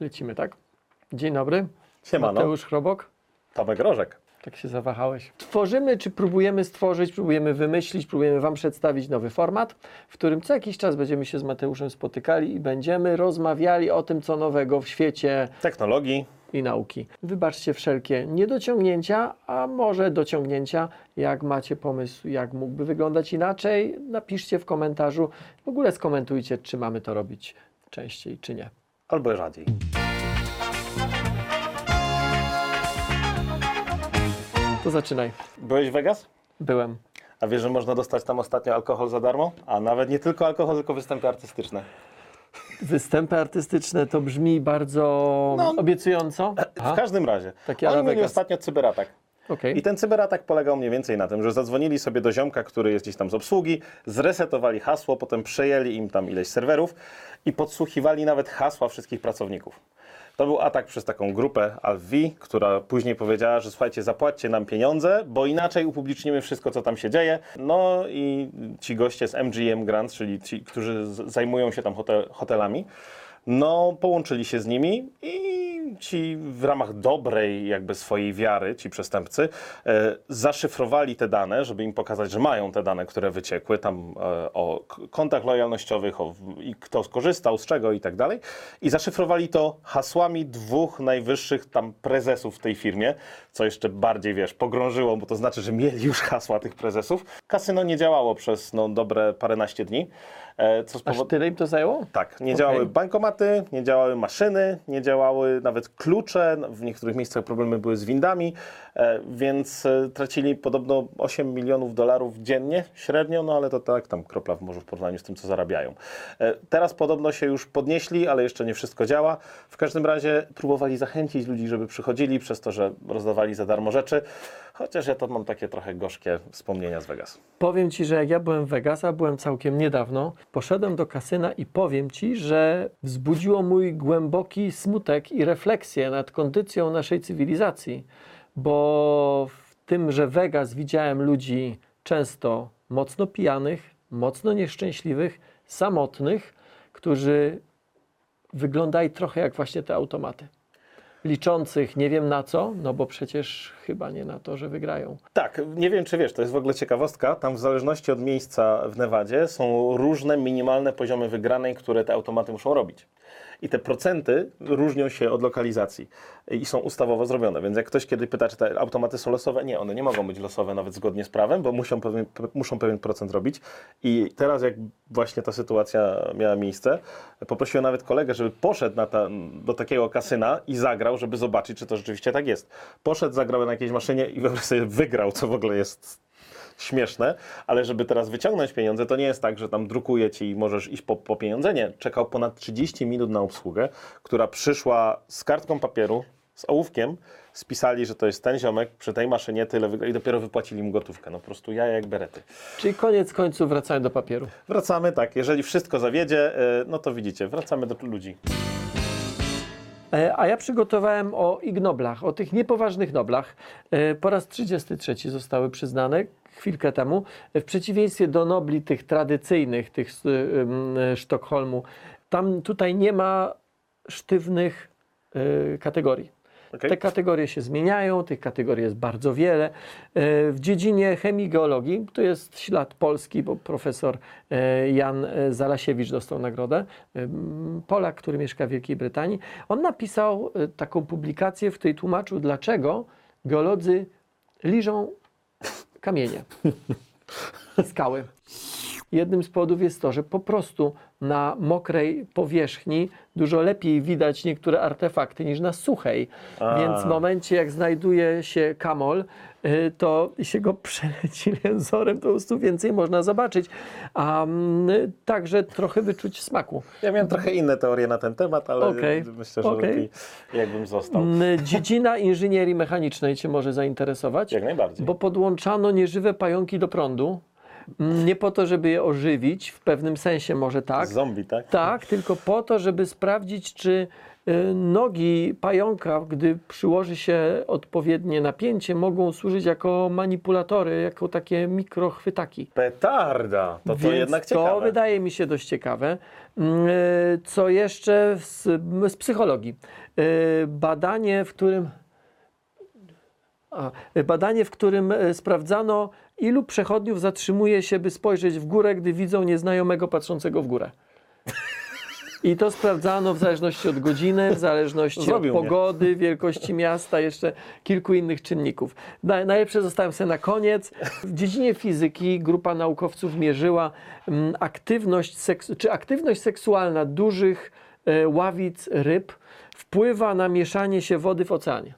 Lecimy, tak? Dzień dobry. Siemano. Mateusz Chrobok. Tomek Rożek. Tak się zawahałeś. Tworzymy, czy próbujemy stworzyć, próbujemy wymyślić, próbujemy Wam przedstawić nowy format, w którym co jakiś czas będziemy się z Mateuszem spotykali i będziemy rozmawiali o tym, co nowego w świecie Technologii. i nauki. Wybaczcie wszelkie niedociągnięcia, a może dociągnięcia. Jak macie pomysł, jak mógłby wyglądać inaczej, napiszcie w komentarzu. W ogóle skomentujcie, czy mamy to robić częściej, czy nie. Albo rzadziej. To zaczynaj. Byłeś w Vegas? Byłem. A wiesz, że można dostać tam ostatnio alkohol za darmo? A nawet nie tylko alkohol, tylko występy artystyczne. Występy artystyczne to brzmi bardzo No. obiecująco. W każdym razie. Taki Oni mieli ostatnio cyberatak. Okej. I ten cyberatak polegał mniej więcej na tym, że zadzwonili sobie do ziomka, który jest gdzieś tam z obsługi, zresetowali hasło, potem przejęli im tam ileś serwerów i podsłuchiwali nawet hasła wszystkich pracowników. To był atak przez taką grupę Alvi, która później powiedziała, że słuchajcie, zapłaćcie nam pieniądze, bo inaczej upublicznimy wszystko, co tam się dzieje. No i ci goście z MGM Grants, czyli ci, którzy zajmują się tam hotel, hotelami, no, połączyli się z nimi i ci w ramach dobrej jakby swojej wiary, ci przestępcy, e, zaszyfrowali te dane, żeby im pokazać, że mają te dane, które wyciekły, tam e, o kontach lojalnościowych, o i kto skorzystał, z czego i tak dalej. I zaszyfrowali to hasłami dwóch najwyższych tam prezesów w tej firmie, co jeszcze bardziej, wiesz, pogrążyło, bo to znaczy, że mieli już hasła tych prezesów. Kasyno nie działało przez no, dobre paręnaście dni, e, co Aż spowodowało... tyle im to zajęło? Tak, nie Okej. działały bankomaty, nie działały maszyny, nie działały nawet klucze, w niektórych miejscach problemy były z windami, e, więc e, tracili podobno 8 milionów dolarów dziennie średnio, no ale to tak tam kropla w morzu w porównaniu z tym, co zarabiają. E, Teraz podobno się już podnieśli, ale jeszcze nie wszystko działa. W każdym razie próbowali zachęcić ludzi, żeby przychodzili przez to, że rozdawali za darmo rzeczy, chociaż ja to mam takie trochę gorzkie wspomnienia z Vegas. Powiem Ci, że jak ja byłem w Vegas, a byłem całkiem niedawno, poszedłem do kasyna i powiem Ci, że wzbudziło mój głęboki smutek i refleksję nad kondycją naszej cywilizacji, bo w tym, że Vegas widziałem ludzi często mocno pijanych, mocno nieszczęśliwych, samotnych, którzy wyglądali trochę jak właśnie te automaty. Liczących nie wiem na co, no bo przecież chyba nie na to, że wygrają. Tak, nie wiem czy wiesz, to jest w ogóle ciekawostka. Tam w zależności od miejsca w Nevadzie są różne minimalne poziomy wygranej, które te automaty muszą robić. I te procenty różnią się od lokalizacji i są ustawowo zrobione. Więc jak ktoś kiedy pyta, czy te automaty są losowe, nie, one nie mogą być losowe nawet zgodnie z prawem, bo muszą pewien, muszą pewien procent robić. I teraz jak właśnie ta sytuacja miała miejsce, poprosiłem nawet kolegę, żeby poszedł na ta, do takiego kasyna i zagrał, żeby zobaczyć, czy to rzeczywiście tak jest. Poszedł, zagrał na jakiejś maszynie i wyobraź sobie wygrał, co w ogóle jest śmieszne, ale żeby teraz wyciągnąć pieniądze, to nie jest tak, że tam drukuje ci i możesz iść po, po pieniądze. Nie, czekał ponad 30 minut na obsługę, która przyszła z kartką papieru, z ołówkiem, spisali, że to jest ten ziomek przy tej maszynie tyle i dopiero wypłacili mu gotówkę. No po prostu ja jak berety. Czyli koniec końców wracają do papieru. Wracamy, tak, jeżeli wszystko zawiedzie, e, no to widzicie, wracamy do ludzi. E, A ja przygotowałem o ignoblach, o tych niepoważnych noblach. E, Po raz 33 zostały przyznane chwilkę temu. W przeciwieństwie do nobli tych tradycyjnych, tych z y, y, Sztokholmu, tam tutaj nie ma sztywnych y, kategorii. Okej? Te kategorie się zmieniają, tych kategorii jest bardzo wiele. W dziedzinie chemii geologii, to jest ślad polski, bo profesor Jan Zalasiewicz dostał nagrodę, Polak, który mieszka w Wielkiej Brytanii. On napisał taką publikację, w której tłumaczył, dlaczego geolodzy liżą kamienie, skały. Jednym z powodów jest to, że po prostu na mokrej powierzchni dużo lepiej widać niektóre artefakty niż na suchej. A. Więc w momencie, jak znajduje się kamol, y, to się go przeleci lęzorem, to po prostu więcej można zobaczyć, a mm, także trochę wyczuć smaku. Ja miałem trochę inne teorie na ten temat, ale Okej, myślę, że okej. lepiej jakbym został. Mm, Dziedzina inżynierii mechanicznej Cię może zainteresować. Jak najbardziej. Bo podłączano nieżywe pająki do prądu. Nie po to, żeby je ożywić, w pewnym sensie może tak. Zombie, tak? Tak, tylko po to, żeby sprawdzić, czy y, nogi pająka, gdy przyłoży się odpowiednie napięcie, mogą służyć jako manipulatory, jako takie mikrochwytaki. Petarda! To to Więc jednak to ciekawe. wydaje mi się dość ciekawe. Mm, y, Co jeszcze z, z psychologii? Y, Badanie, w którym a, badanie, w którym sprawdzano, ilu przechodniów zatrzymuje się, by spojrzeć w górę, gdy widzą nieznajomego patrzącego w górę. I to sprawdzano w zależności od godziny, w zależności Zrobił od mnie. pogody, wielkości miasta, jeszcze kilku innych czynników. Na- Najlepsze zostałem sobie na koniec. W dziedzinie fizyki grupa naukowców mierzyła mm, aktywność, seks, czy aktywność seksualna dużych e, ławic ryb wpływa na mieszanie się wody w oceanie.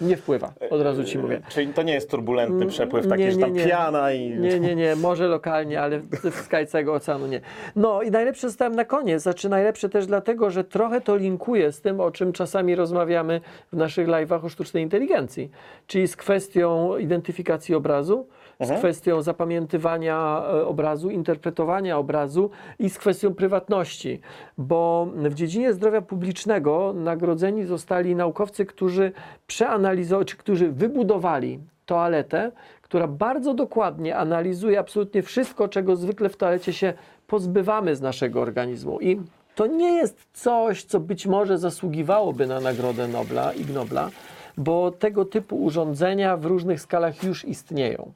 Nie wpływa, od razu ci mówię. Czyli to nie jest turbulentny przepływ, taki, Nie, że nie, tam nie. piana i... Nie, nie, nie, może lokalnie, ale w całego oceanu nie. No i najlepsze zostałem na koniec, znaczy najlepsze też dlatego, że trochę to linkuje z tym, o czym czasami rozmawiamy w naszych live'ach o sztucznej inteligencji, czyli z kwestią identyfikacji obrazu, z Mhm. kwestią zapamiętywania e, obrazu, interpretowania obrazu i z kwestią prywatności, bo w dziedzinie zdrowia publicznego nagrodzeni zostali naukowcy, którzy przeanalizowali, czy którzy wybudowali toaletę, która bardzo dokładnie analizuje absolutnie wszystko, czego zwykle w toalecie się pozbywamy z naszego organizmu. I to nie jest coś, co być może zasługiwałoby na Nagrodę Nobla, Ig Nobla, bo tego typu urządzenia w różnych skalach już istnieją.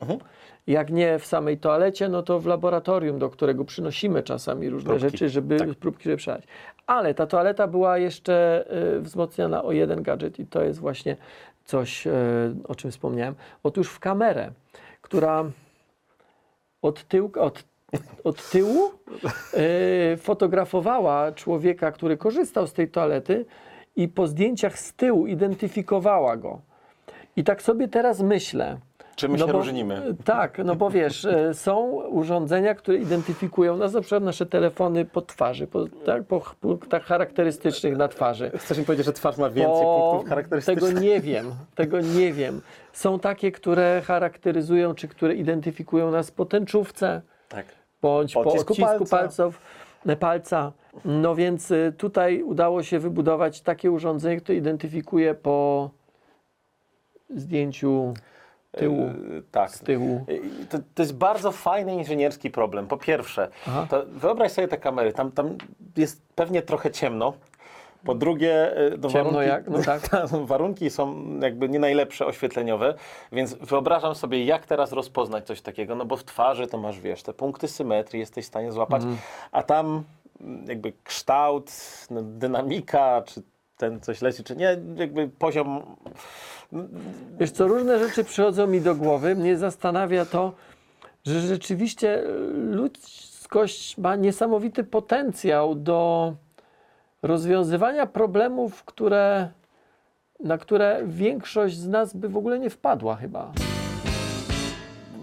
Jak nie w samej toalecie, no to w laboratorium, do którego przynosimy czasami różne Próbki. rzeczy, żeby próbki żeby przelać. Ale ta toaleta była jeszcze y, wzmocniona o jeden gadżet i to jest właśnie coś, y, o czym wspomniałem. Otóż w kamerę, która od tyłu, od, od tyłu y, fotografowała człowieka, który korzystał z tej toalety i po zdjęciach z tyłu identyfikowała go. I tak sobie teraz myślę. Czy my się bo, różnimy? Tak, no bo wiesz, e, są urządzenia, które identyfikują nas, na przykład nasze telefony po twarzy, po, tak, po punktach charakterystycznych na twarzy. Chcesz mi powiedzieć, że twarz ma więcej O, punktów charakterystycznych? Tego nie wiem, tego nie wiem. Są takie, które charakteryzują, czy które identyfikują nas po tęczówce, Tak. bądź po Odcisku odcisku palca. palców, e, palca. No więc y, tutaj udało się wybudować takie urządzenie, które identyfikuje po zdjęciu tyłu, Yy, tak. z tyłu. I To, to jest bardzo fajny inżynierski problem. Po pierwsze, wyobraź sobie te kamery, tam, tam jest pewnie trochę ciemno. Po drugie, y, no Ciemno warunki, jak? No tak. warunki są jakby nie najlepsze oświetleniowe, więc wyobrażam sobie, jak teraz rozpoznać coś takiego, no bo w twarzy to masz, wiesz, te punkty symetrii jesteś w stanie złapać, Mhm. a tam mm, jakby kształt, no, dynamika, czy ten coś leci, czy nie, jakby poziom Wiesz co, różne rzeczy przychodzą mi do głowy. Mnie zastanawia to, że rzeczywiście e, ludzkość ma niesamowity potencjał do rozwiązywania problemów, które, na które większość z nas by w ogóle nie wpadła chyba.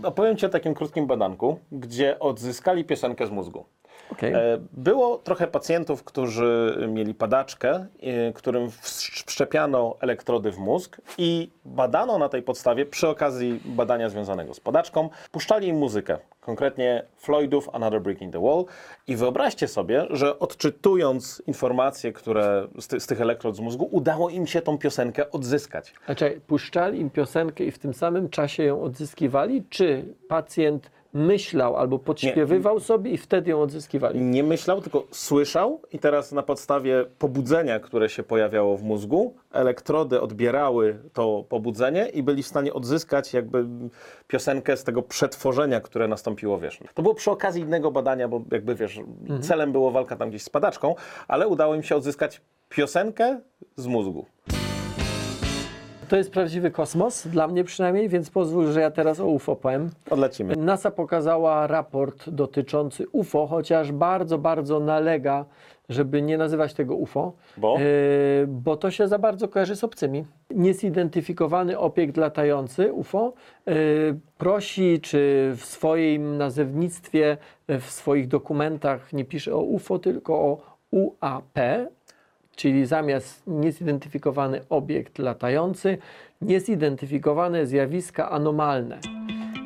Opowiem Ci o takim krótkim badanku, gdzie odzyskali piosenkę z mózgu. Okej. E, Było trochę pacjentów, którzy mieli padaczkę, e, którym wszczepiano elektrody w mózg i badano na tej podstawie, przy okazji badania związanego z padaczką, puszczali im muzykę, konkretnie Floydów Another Brick in the Wall i wyobraźcie sobie, że odczytując informacje, które z, ty, z tych elektrod z mózgu, udało im się tą piosenkę odzyskać. A czekaj, puszczali im piosenkę i w tym samym czasie ją odzyskiwali, czy pacjent myślał albo podśpiewywał sobie i wtedy ją odzyskiwali? nie myślał, tylko słyszał i teraz na podstawie pobudzenia, które się pojawiało w mózgu, elektrody odbierały to pobudzenie i byli w stanie odzyskać jakby piosenkę z tego przetworzenia, które nastąpiło, wiesz. To było przy okazji innego badania, bo jakby, wiesz, celem było walka tam gdzieś z padaczką, ale udało im się odzyskać piosenkę z mózgu. To jest prawdziwy kosmos, dla mnie przynajmniej, więc pozwól, że ja teraz o UFO powiem. Odlecimy. NASA pokazała raport dotyczący UFO, chociaż bardzo, bardzo nalega, żeby nie nazywać tego UFO, Bo? e, bo to się za bardzo kojarzy z obcymi. Niezidentyfikowany obiekt latający UFO e, prosi, czy w swoim nazewnictwie, w swoich dokumentach nie pisze o UFO, tylko o UAP, czyli zamiast niezidentyfikowany obiekt latający, niezidentyfikowane zjawiska anomalne.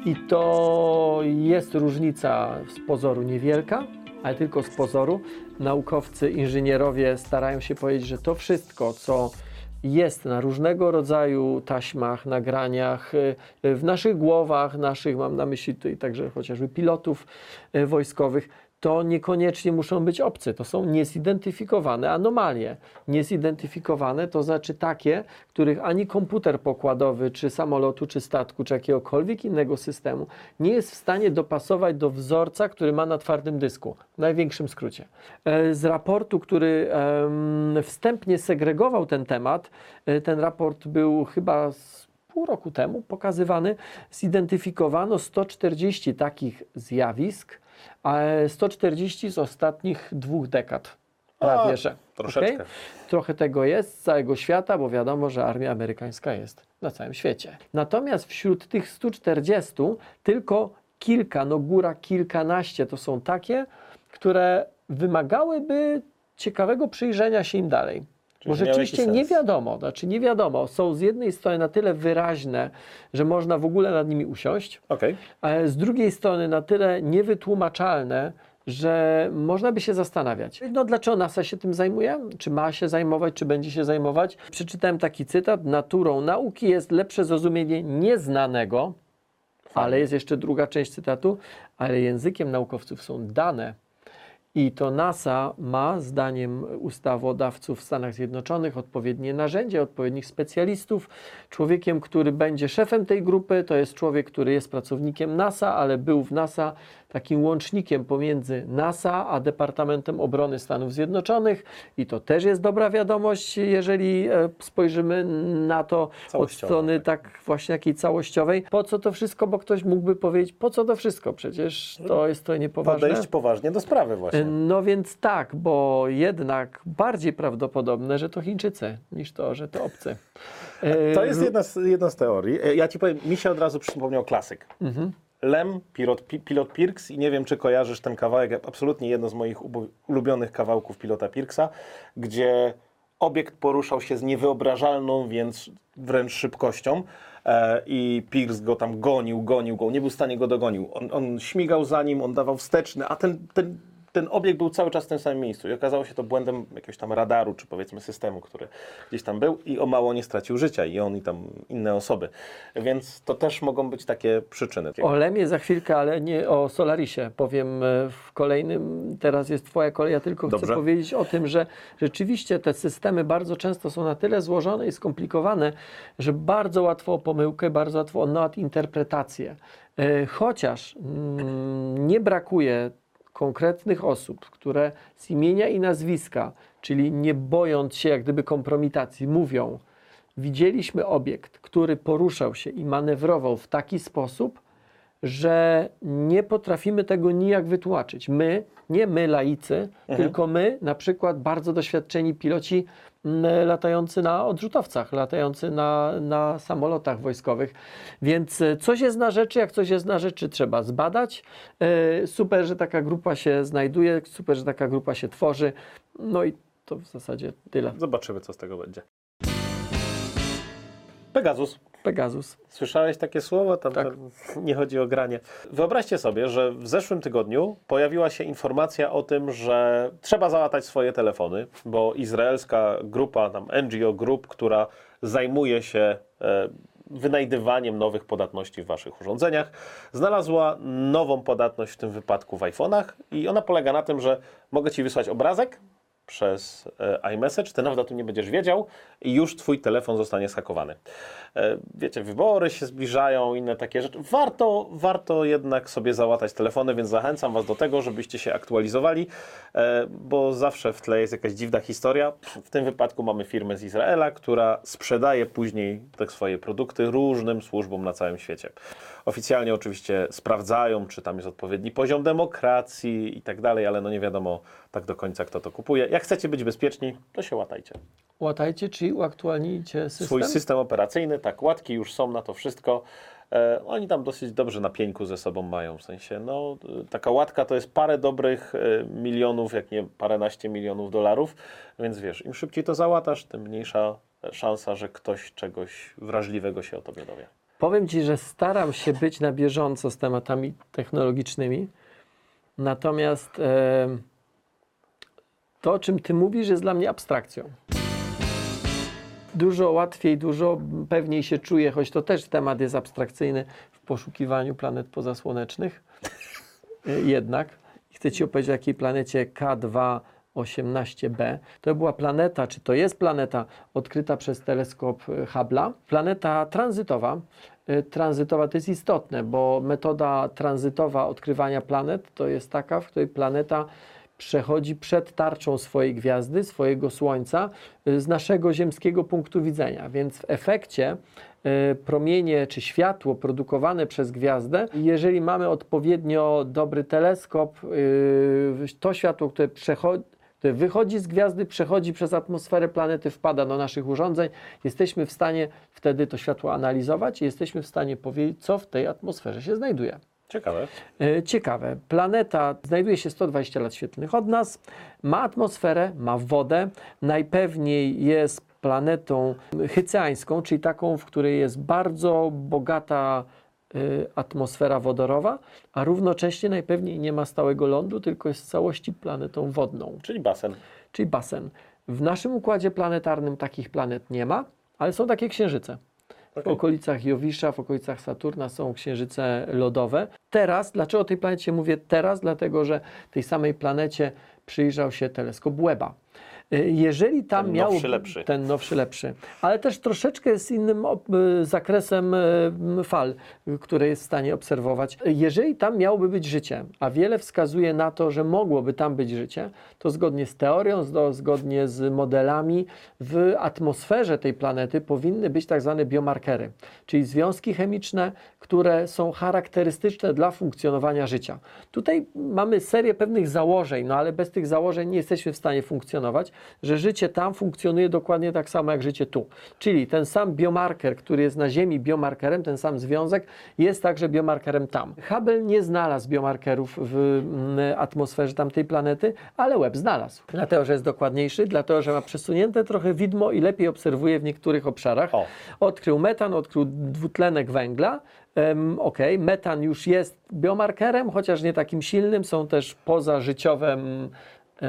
I to jest różnica z pozoru niewielka, ale tylko z pozoru. Naukowcy, inżynierowie starają się powiedzieć, że to wszystko, co jest na różnego rodzaju taśmach, nagraniach, y, w naszych głowach, naszych, mam na myśli tutaj także chociażby pilotów y, wojskowych, to niekoniecznie muszą być obcy. To są niezidentyfikowane anomalie. Niezidentyfikowane to znaczy takie, których ani komputer pokładowy, czy samolotu, czy statku, czy jakiegokolwiek innego systemu nie jest w stanie dopasować do wzorca, który ma na twardym dysku. W największym skrócie. E, Z raportu, który wstępnie segregował ten temat, e, ten raport był chyba pół roku temu pokazywany, zidentyfikowano 140 takich zjawisk, 140 z ostatnich dwóch dekad. Prawie, A, że. troszeczkę. Okej? Trochę tego jest z całego świata, bo wiadomo, że armia amerykańska jest na całym świecie. Natomiast wśród tych 140 tylko kilka, no góra kilkanaście to są takie, które wymagałyby ciekawego przyjrzenia się im dalej. Miały rzeczywiście nie wiadomo, znaczy nie wiadomo, są z jednej strony na tyle wyraźne, że można w ogóle nad nimi usiąść, Okej. ale z drugiej strony na tyle niewytłumaczalne, że można by się zastanawiać. No dlaczego NASA się tym zajmuje? Czy ma się zajmować, czy będzie się zajmować? Przeczytałem taki cytat. Naturą nauki jest lepsze zrozumienie nieznanego, ale jest jeszcze druga część cytatu, ale językiem naukowców są dane. I to NASA ma, zdaniem ustawodawców w Stanach Zjednoczonych, odpowiednie narzędzie, odpowiednich specjalistów. Człowiekiem, który będzie szefem tej grupy, to jest człowiek, który jest pracownikiem NASA, ale był w NASA takim łącznikiem pomiędzy NASA a Departamentem Obrony Stanów Zjednoczonych. I to też jest dobra wiadomość, jeżeli e, spojrzymy na to od strony tak właśnie takiej całościowej. Po co to wszystko? Bo ktoś mógłby powiedzieć, po co to wszystko? Przecież to jest to niepoważne. Podejść poważnie do sprawy właśnie. No więc tak, bo jednak bardziej prawdopodobne, że to Chińczycy, niż to, że to obcy. E, To jest jedna z, jedna z teorii. E, Ja ci powiem, mi się od razu przypomniał klasyk. Mhm. Lem, pilot, pi- pilot Pirks i nie wiem, czy kojarzysz ten kawałek, absolutnie jedno z moich ulubionych kawałków pilota Pirksa, gdzie obiekt poruszał się z niewyobrażalną, więc wręcz szybkością e, i Pierce go tam gonił, gonił go, nie był w stanie go dogonić. On, on śmigał za nim, on dawał wsteczny, a ten, ten, ten obiekt był cały czas w tym samym miejscu i okazało się to błędem jakiegoś tam radaru, czy powiedzmy systemu, który gdzieś tam był i o mało nie stracił życia i on i tam inne osoby. Więc to też mogą być takie przyczyny. O Lemie za chwilkę, ale nie o Solarisie. Powiem e, w kolejnym, teraz jest Twoja kolej, ja tylko chcę Dobrze. powiedzieć o tym, że rzeczywiście te systemy bardzo często są na tyle złożone i skomplikowane, że bardzo łatwo o pomyłkę, bardzo łatwo o nadinterpretację. E, Chociaż mm, nie brakuje konkretnych osób, które z imienia i nazwiska, czyli nie bojąc się jak gdyby kompromitacji, mówią, widzieliśmy obiekt, który poruszał się i manewrował w taki sposób, że nie potrafimy tego nijak wytłumaczyć. My, nie my laicy, tylko my, na przykład bardzo doświadczeni piloci latający na odrzutowcach, latający na, na samolotach wojskowych. Więc e, coś jest na rzeczy, jak coś jest na rzeczy, trzeba zbadać. E, Super, że taka grupa się znajduje, super, że taka grupa się tworzy. No i to w zasadzie tyle. Zobaczymy, co z tego będzie. Pegasus. Pegasus. Słyszałeś takie słowo? Tam Tak. nie chodzi o granie. Wyobraźcie sobie, że w zeszłym tygodniu pojawiła się informacja o tym, że trzeba załatać swoje telefony, bo izraelska grupa, tam NGO Group, która zajmuje się e, wynajdywaniem nowych podatności w waszych urządzeniach, znalazła nową podatność w tym wypadku w iPhone'ach i ona polega na tym, że mogę ci wysłać obrazek, przez e, iMessage, ty nawet o tym nie będziesz wiedział i już twój telefon zostanie schakowany. E, Wiecie, wybory się zbliżają, inne takie rzeczy. Warto, warto jednak sobie załatać telefony, więc zachęcam was do tego, żebyście się aktualizowali, e, bo zawsze w tle jest jakaś dziwna historia. W tym wypadku mamy firmę z Izraela, która sprzedaje później te swoje produkty różnym służbom na całym świecie. Oficjalnie oczywiście sprawdzają, czy tam jest odpowiedni poziom demokracji i tak dalej, ale no nie wiadomo tak do końca, kto to kupuje. Jak chcecie być bezpieczni, to się łatajcie. Łatajcie, czyli uaktualnijcie system. Swój system operacyjny, tak, łatki już są na to wszystko. E, oni tam dosyć dobrze na pieńku ze sobą mają, w sensie, no, e, taka łatka to jest parę dobrych e, milionów, jak nie paręnaście milionów dolarów, więc wiesz, im szybciej to załatasz, tym mniejsza e, szansa, że ktoś czegoś wrażliwego się o tobie dowie. Powiem Ci, że staram się być na bieżąco z tematami technologicznymi, Natomiast e, to, o czym ty mówisz, jest dla mnie abstrakcją. Dużo łatwiej, dużo pewniej się czuję, choć to też temat jest abstrakcyjny w poszukiwaniu planet pozasłonecznych. E, Jednak chcę Ci opowiedzieć o jakiej planecie K2-18b. To była planeta, czy to jest planeta odkryta przez teleskop e, Hubble'a. Planeta tranzytowa. E, Tranzytowa to jest istotne, bo metoda tranzytowa odkrywania planet to jest taka, w której planeta przechodzi przed tarczą swojej gwiazdy, swojego Słońca y, z naszego ziemskiego punktu widzenia. Więc w efekcie y, promienie czy światło produkowane przez gwiazdę, jeżeli mamy odpowiednio dobry teleskop, y, to światło, które przechodzi które wychodzi z gwiazdy, przechodzi przez atmosferę planety, wpada do naszych urządzeń, jesteśmy w stanie wtedy to światło analizować i jesteśmy w stanie powiedzieć, co w tej atmosferze się znajduje. Ciekawe. E, Ciekawe. Planeta znajduje się 120 lat świetlnych od nas, ma atmosferę, ma wodę, najpewniej jest planetą hyceańską, czyli taką, w której jest bardzo bogata atmosfera wodorowa, a równocześnie najpewniej nie ma stałego lądu, tylko jest w całości planetą wodną, Czyli basen. czyli basen. W naszym układzie planetarnym takich planet nie ma, ale są takie księżyce. W Okej. okolicach Jowisza, w okolicach Saturna są księżyce lodowe. Teraz, dlaczego o tej planecie mówię teraz? Dlatego, że tej samej planecie przyjrzał się teleskop Webba. Y, Jeżeli tam Ten miał nowszy, lepszy. ten nowszy, lepszy, ale też troszeczkę z innym y, zakresem y, fal, które jest w stanie obserwować. Jeżeli tam miałoby być życie, a wiele wskazuje na to, że mogłoby tam być życie, to zgodnie z teorią, zgodnie z modelami, w atmosferze tej planety powinny być tak zwane biomarkery, czyli związki chemiczne, które są charakterystyczne dla funkcjonowania życia. Tutaj mamy serię pewnych założeń, no ale bez tych założeń nie jesteśmy w stanie funkcjonować, że życie tam funkcjonuje dokładnie tak samo jak życie tu. Czyli ten sam biomarker, który jest na Ziemi biomarkerem, ten sam związek jest także biomarkerem tam. Hubble nie znalazł biomarkerów w mm, atmosferze tamtej planety, ale Webb znalazł. Dlatego, że jest dokładniejszy, dlatego, że ma przesunięte trochę widmo i lepiej obserwuje w niektórych obszarach. O. Odkrył metan, odkrył dwutlenek węgla. Ok, metan już jest biomarkerem, chociaż nie takim silnym. Są też pozażyciowe mm,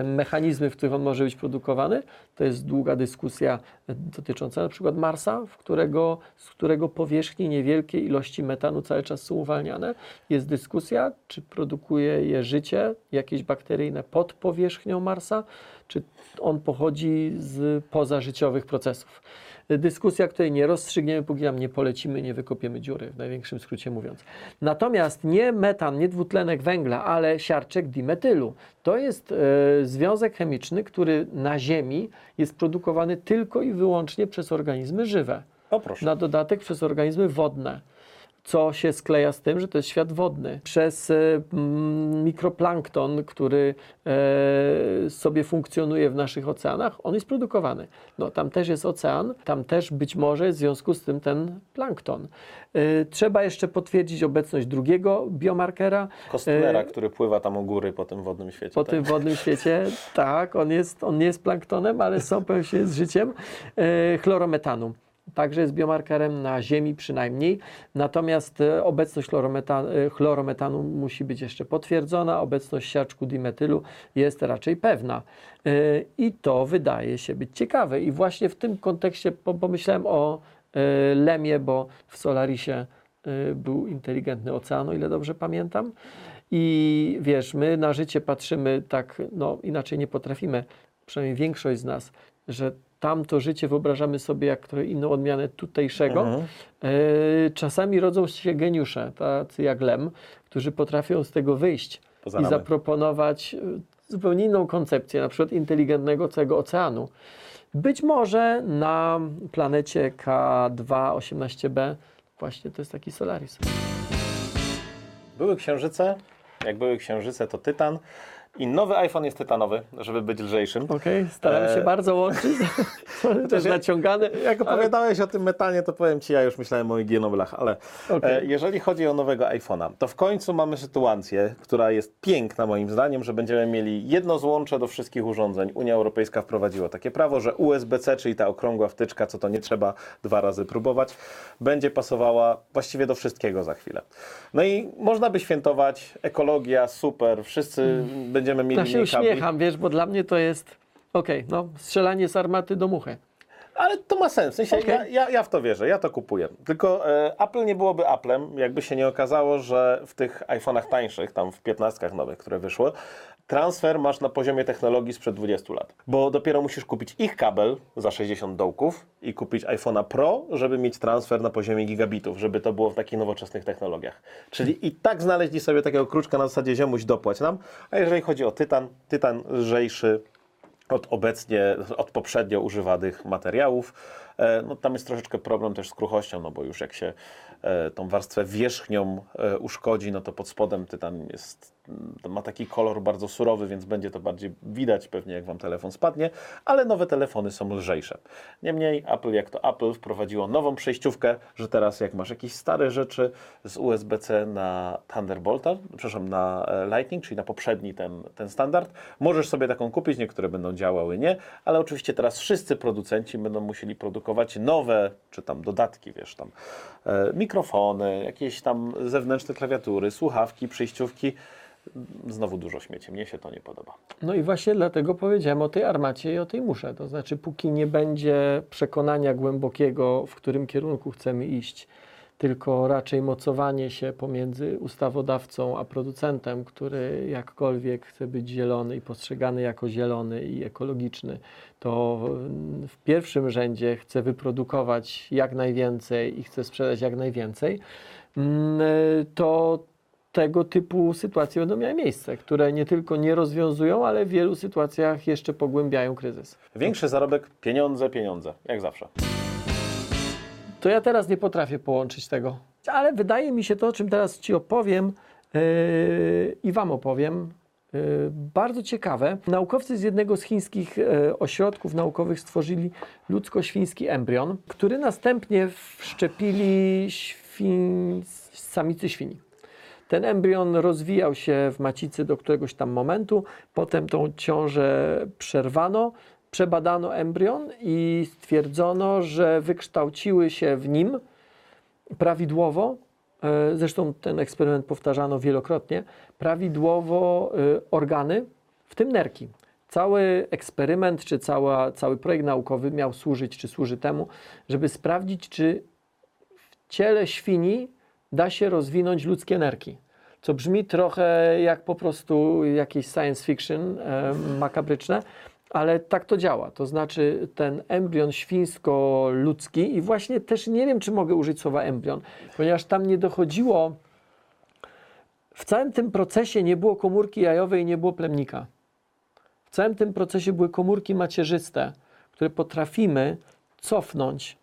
mechanizmy, w których on może być produkowany. To jest długa dyskusja e, dotycząca na przykład Marsa, w którego, z którego powierzchni niewielkie ilości metanu cały czas są uwalniane. Jest dyskusja, czy produkuje je życie jakieś bakteryjne pod powierzchnią Marsa, czy on pochodzi z pozażyciowych procesów. Dyskusja, której nie rozstrzygniemy, póki tam nie polecimy, nie wykopiemy dziury, w największym skrócie mówiąc. Natomiast nie metan, nie dwutlenek węgla, ale siarczek dimetylu. To jest e, związek chemiczny, który na Ziemi jest produkowany tylko i wyłącznie przez organizmy żywe. O proszę. Na dodatek przez organizmy wodne. Co się skleja z tym, że to jest świat wodny. Przez e, mm, mikroplankton, który e, sobie funkcjonuje w naszych oceanach, on jest produkowany. No, tam też jest ocean, tam też być może w związku z tym ten plankton. E, trzeba jeszcze potwierdzić obecność drugiego biomarkera. Kostnera, e, który pływa tam u góry po tym wodnym świecie. Po tak? tym wodnym świecie, tak, on, jest, on nie jest planktonem, ale są pewnie z życiem chlorometanu. Także jest biomarkerem na Ziemi przynajmniej. Natomiast e, obecność chlorometa, e, chlorometanu musi być jeszcze potwierdzona. Obecność siarczku dimetylu jest raczej pewna. E, I to wydaje się być ciekawe. I właśnie w tym kontekście po- pomyślałem o Lemie, bo w Solarisie był inteligentny ocean, o ile dobrze pamiętam. I wiesz, my na życie patrzymy tak, no inaczej nie potrafimy, przynajmniej większość z nas, że tamto życie wyobrażamy sobie jak inną odmianę tutejszego. Mhm. E, czasami rodzą się geniusze, tacy jak Lem, którzy potrafią z tego wyjść Poza i zaproponować e, zupełnie inną koncepcję, na przykład inteligentnego całego oceanu. Być może na planecie K2-18b właśnie to jest taki Solaris. Były księżyce, jak były księżyce, to Tytan. I nowy iPhone jest tytanowy, żeby być lżejszym. Okej, staramy się E, bardzo łączyć. Też ja- naciągany. Jak opowiadałeś o tym metanie, to powiem Ci, ja już myślałem o Ignoblach, ale Okej. e, jeżeli chodzi o nowego iPhone'a, to w końcu mamy sytuację, która jest piękna moim zdaniem, że będziemy mieli jedno złącze do wszystkich urządzeń. Unia Europejska wprowadziła takie prawo, że USB-C, czyli ta okrągła wtyczka, co to nie trzeba dwa razy próbować, będzie pasowała właściwie do wszystkiego za chwilę. No i można by świętować, ekologia, super, wszyscy będziemy mieli Ja się mniej kabli. uśmiecham, wiesz, bo dla mnie to jest, okej, no, strzelanie z armaty do muchy. Ale to ma sens. W sensie Okej. ja, ja, ja w to wierzę, ja to kupuję. Tylko e, Apple nie byłoby Applem, jakby się nie okazało, że w tych iPhone'ach tańszych, tam w 15 nowych, które wyszły, transfer masz na poziomie technologii sprzed 20 lat. Bo dopiero musisz kupić ich kabel za 60 dołków i kupić iPhone'a Pro, żeby mieć transfer na poziomie gigabitów, żeby to było w takich nowoczesnych technologiach. Czyli i tak znaleźli sobie takiego kruczka na zasadzie ziomuś dopłać nam, a jeżeli chodzi o Tytan, Tytan lżejszy, od obecnie, od poprzednio używanych materiałów. E, No, tam jest troszeczkę problem też z kruchością, no bo już jak się tą warstwę wierzchnią e, uszkodzi, no to pod spodem tytan jest, mm, ma taki kolor bardzo surowy, więc będzie to bardziej widać pewnie jak Wam telefon spadnie, ale nowe telefony są lżejsze. Niemniej Apple jak to Apple wprowadziło nową przejściówkę, że teraz jak masz jakieś stare rzeczy z USB-C na Thunderbolta, przepraszam, na e, Lightning, czyli na poprzedni ten, ten standard, możesz sobie taką kupić, niektóre będą działały, nie, ale oczywiście teraz wszyscy producenci będą musieli produkować nowe, czy tam dodatki, wiesz, tam e, mikrofony, jakieś tam zewnętrzne klawiatury, słuchawki, przejściówki. Znowu dużo śmieci, mnie się to nie podoba. No i właśnie dlatego powiedziałem o tej armacie i o tej musze. To znaczy, póki nie będzie przekonania głębokiego, w którym kierunku chcemy iść, tylko raczej mocowanie się pomiędzy ustawodawcą a producentem, który jakkolwiek chce być zielony i postrzegany jako zielony i ekologiczny, to w pierwszym rzędzie chce wyprodukować jak najwięcej i chce sprzedać jak najwięcej, mm, to tego typu sytuacje będą miały miejsce, które nie tylko nie rozwiązują, ale w wielu sytuacjach jeszcze pogłębiają kryzys. Większy zarobek, pieniądze, pieniądze, jak zawsze. To ja teraz nie potrafię połączyć tego, ale wydaje mi się to, o czym teraz Ci opowiem yy, i Wam opowiem, yy, bardzo ciekawe. Naukowcy z jednego z chińskich yy, ośrodków naukowych stworzyli ludzko-świński embrion, który następnie wszczepili samicy świni. Ten embrion rozwijał się w macicy do któregoś tam momentu, potem tą ciążę przerwano, przebadano embrion i stwierdzono, że wykształciły się w nim prawidłowo, e, zresztą ten eksperyment powtarzano wielokrotnie, prawidłowo e, organy, w tym nerki. Cały eksperyment, czy cała, cały projekt naukowy miał służyć, czy służy temu, żeby sprawdzić, czy w ciele świni da się rozwinąć ludzkie nerki. Co brzmi trochę jak po prostu jakieś science fiction e, makabryczne, ale tak to działa. To znaczy ten embrion świńsko-ludzki i właśnie też nie wiem, czy mogę użyć słowa embrion, ponieważ tam nie dochodziło, w całym tym procesie nie było komórki jajowej nie było plemnika. W całym tym procesie były komórki macierzyste, które potrafimy cofnąć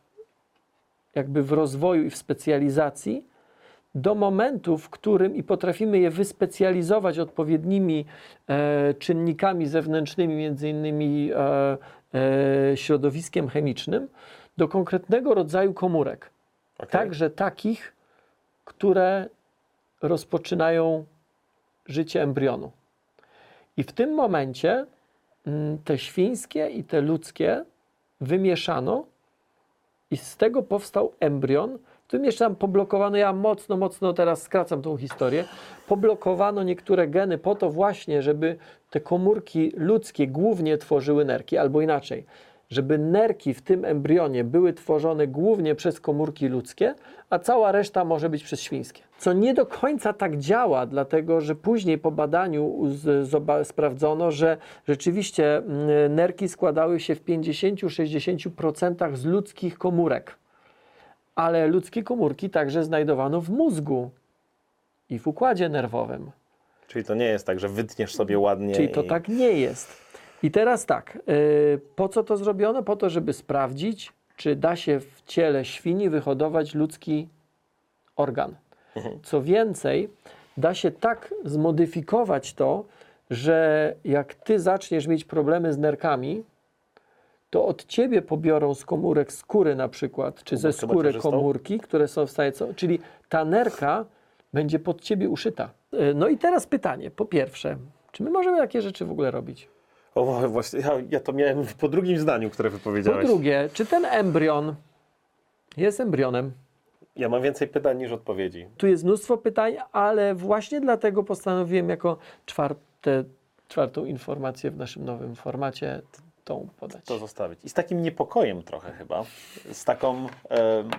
jakby w rozwoju i w specjalizacji do momentu, w którym i potrafimy je wyspecjalizować odpowiednimi e, czynnikami zewnętrznymi, między innymi e, e, środowiskiem chemicznym, do konkretnego rodzaju komórek. Okej? Także takich, które rozpoczynają życie embrionu. I w tym momencie mm, te świńskie i te ludzkie wymieszano i z tego powstał embrion. Tym jeszcze tam poblokowano, ja mocno, mocno teraz skracam tą historię, poblokowano niektóre geny po to właśnie, żeby te komórki ludzkie głównie tworzyły nerki, albo inaczej, żeby nerki w tym embrionie były tworzone głównie przez komórki ludzkie, a cała reszta może być przez świńskie. Co nie do końca tak działa, dlatego że później po badaniu sprawdzono, że rzeczywiście mm, nerki składały się w 50-60% z ludzkich komórek. Ale ludzkie komórki także znajdowano w mózgu i w układzie nerwowym. Czyli to nie jest tak, że wytniesz sobie ładnie Czyli to i... tak nie jest. I teraz tak, yy, po co to zrobiono? Po to, żeby sprawdzić, czy da się w ciele świni wyhodować ludzki organ. Co więcej, da się tak zmodyfikować to, że jak ty zaczniesz mieć problemy z nerkami, to od ciebie pobiorą z komórek skóry na przykład, czy ze skóry komórki, które są w stanie, co, czyli ta nerka będzie pod ciebie uszyta. E, No i teraz pytanie, po pierwsze, czy my możemy takie rzeczy w ogóle robić? O, właśnie, ja, ja to miałem po drugim zdaniu, które Po wypowiedziałeś. drugie, czy ten embrion jest embrionem? Ja mam więcej pytań niż odpowiedzi. Tu jest mnóstwo pytań, ale właśnie dlatego postanowiłem jako czwarte, czwartą informację w naszym nowym formacie tą podać. To zostawić. I z takim niepokojem trochę chyba, z taką, em,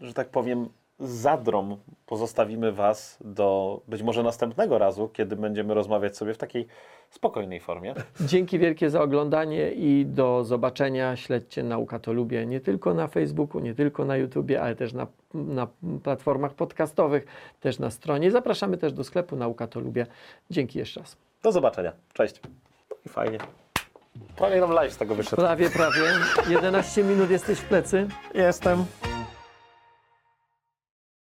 że tak powiem, zadrą pozostawimy Was do być może następnego razu, kiedy będziemy rozmawiać sobie w takiej spokojnej formie. Dzięki wielkie za oglądanie i do zobaczenia. Śledźcie Nauka to Lubię nie tylko na Facebooku, nie tylko na YouTubie, ale też na, na platformach podcastowych, też na stronie. Zapraszamy też do sklepu Nauka to Lubię. Dzięki jeszcze raz. Do zobaczenia. Cześć. I fajnie. Prawie nam live z tego wyszedł. Prawie, prawie. 11 minut jesteś w plecy. Jestem.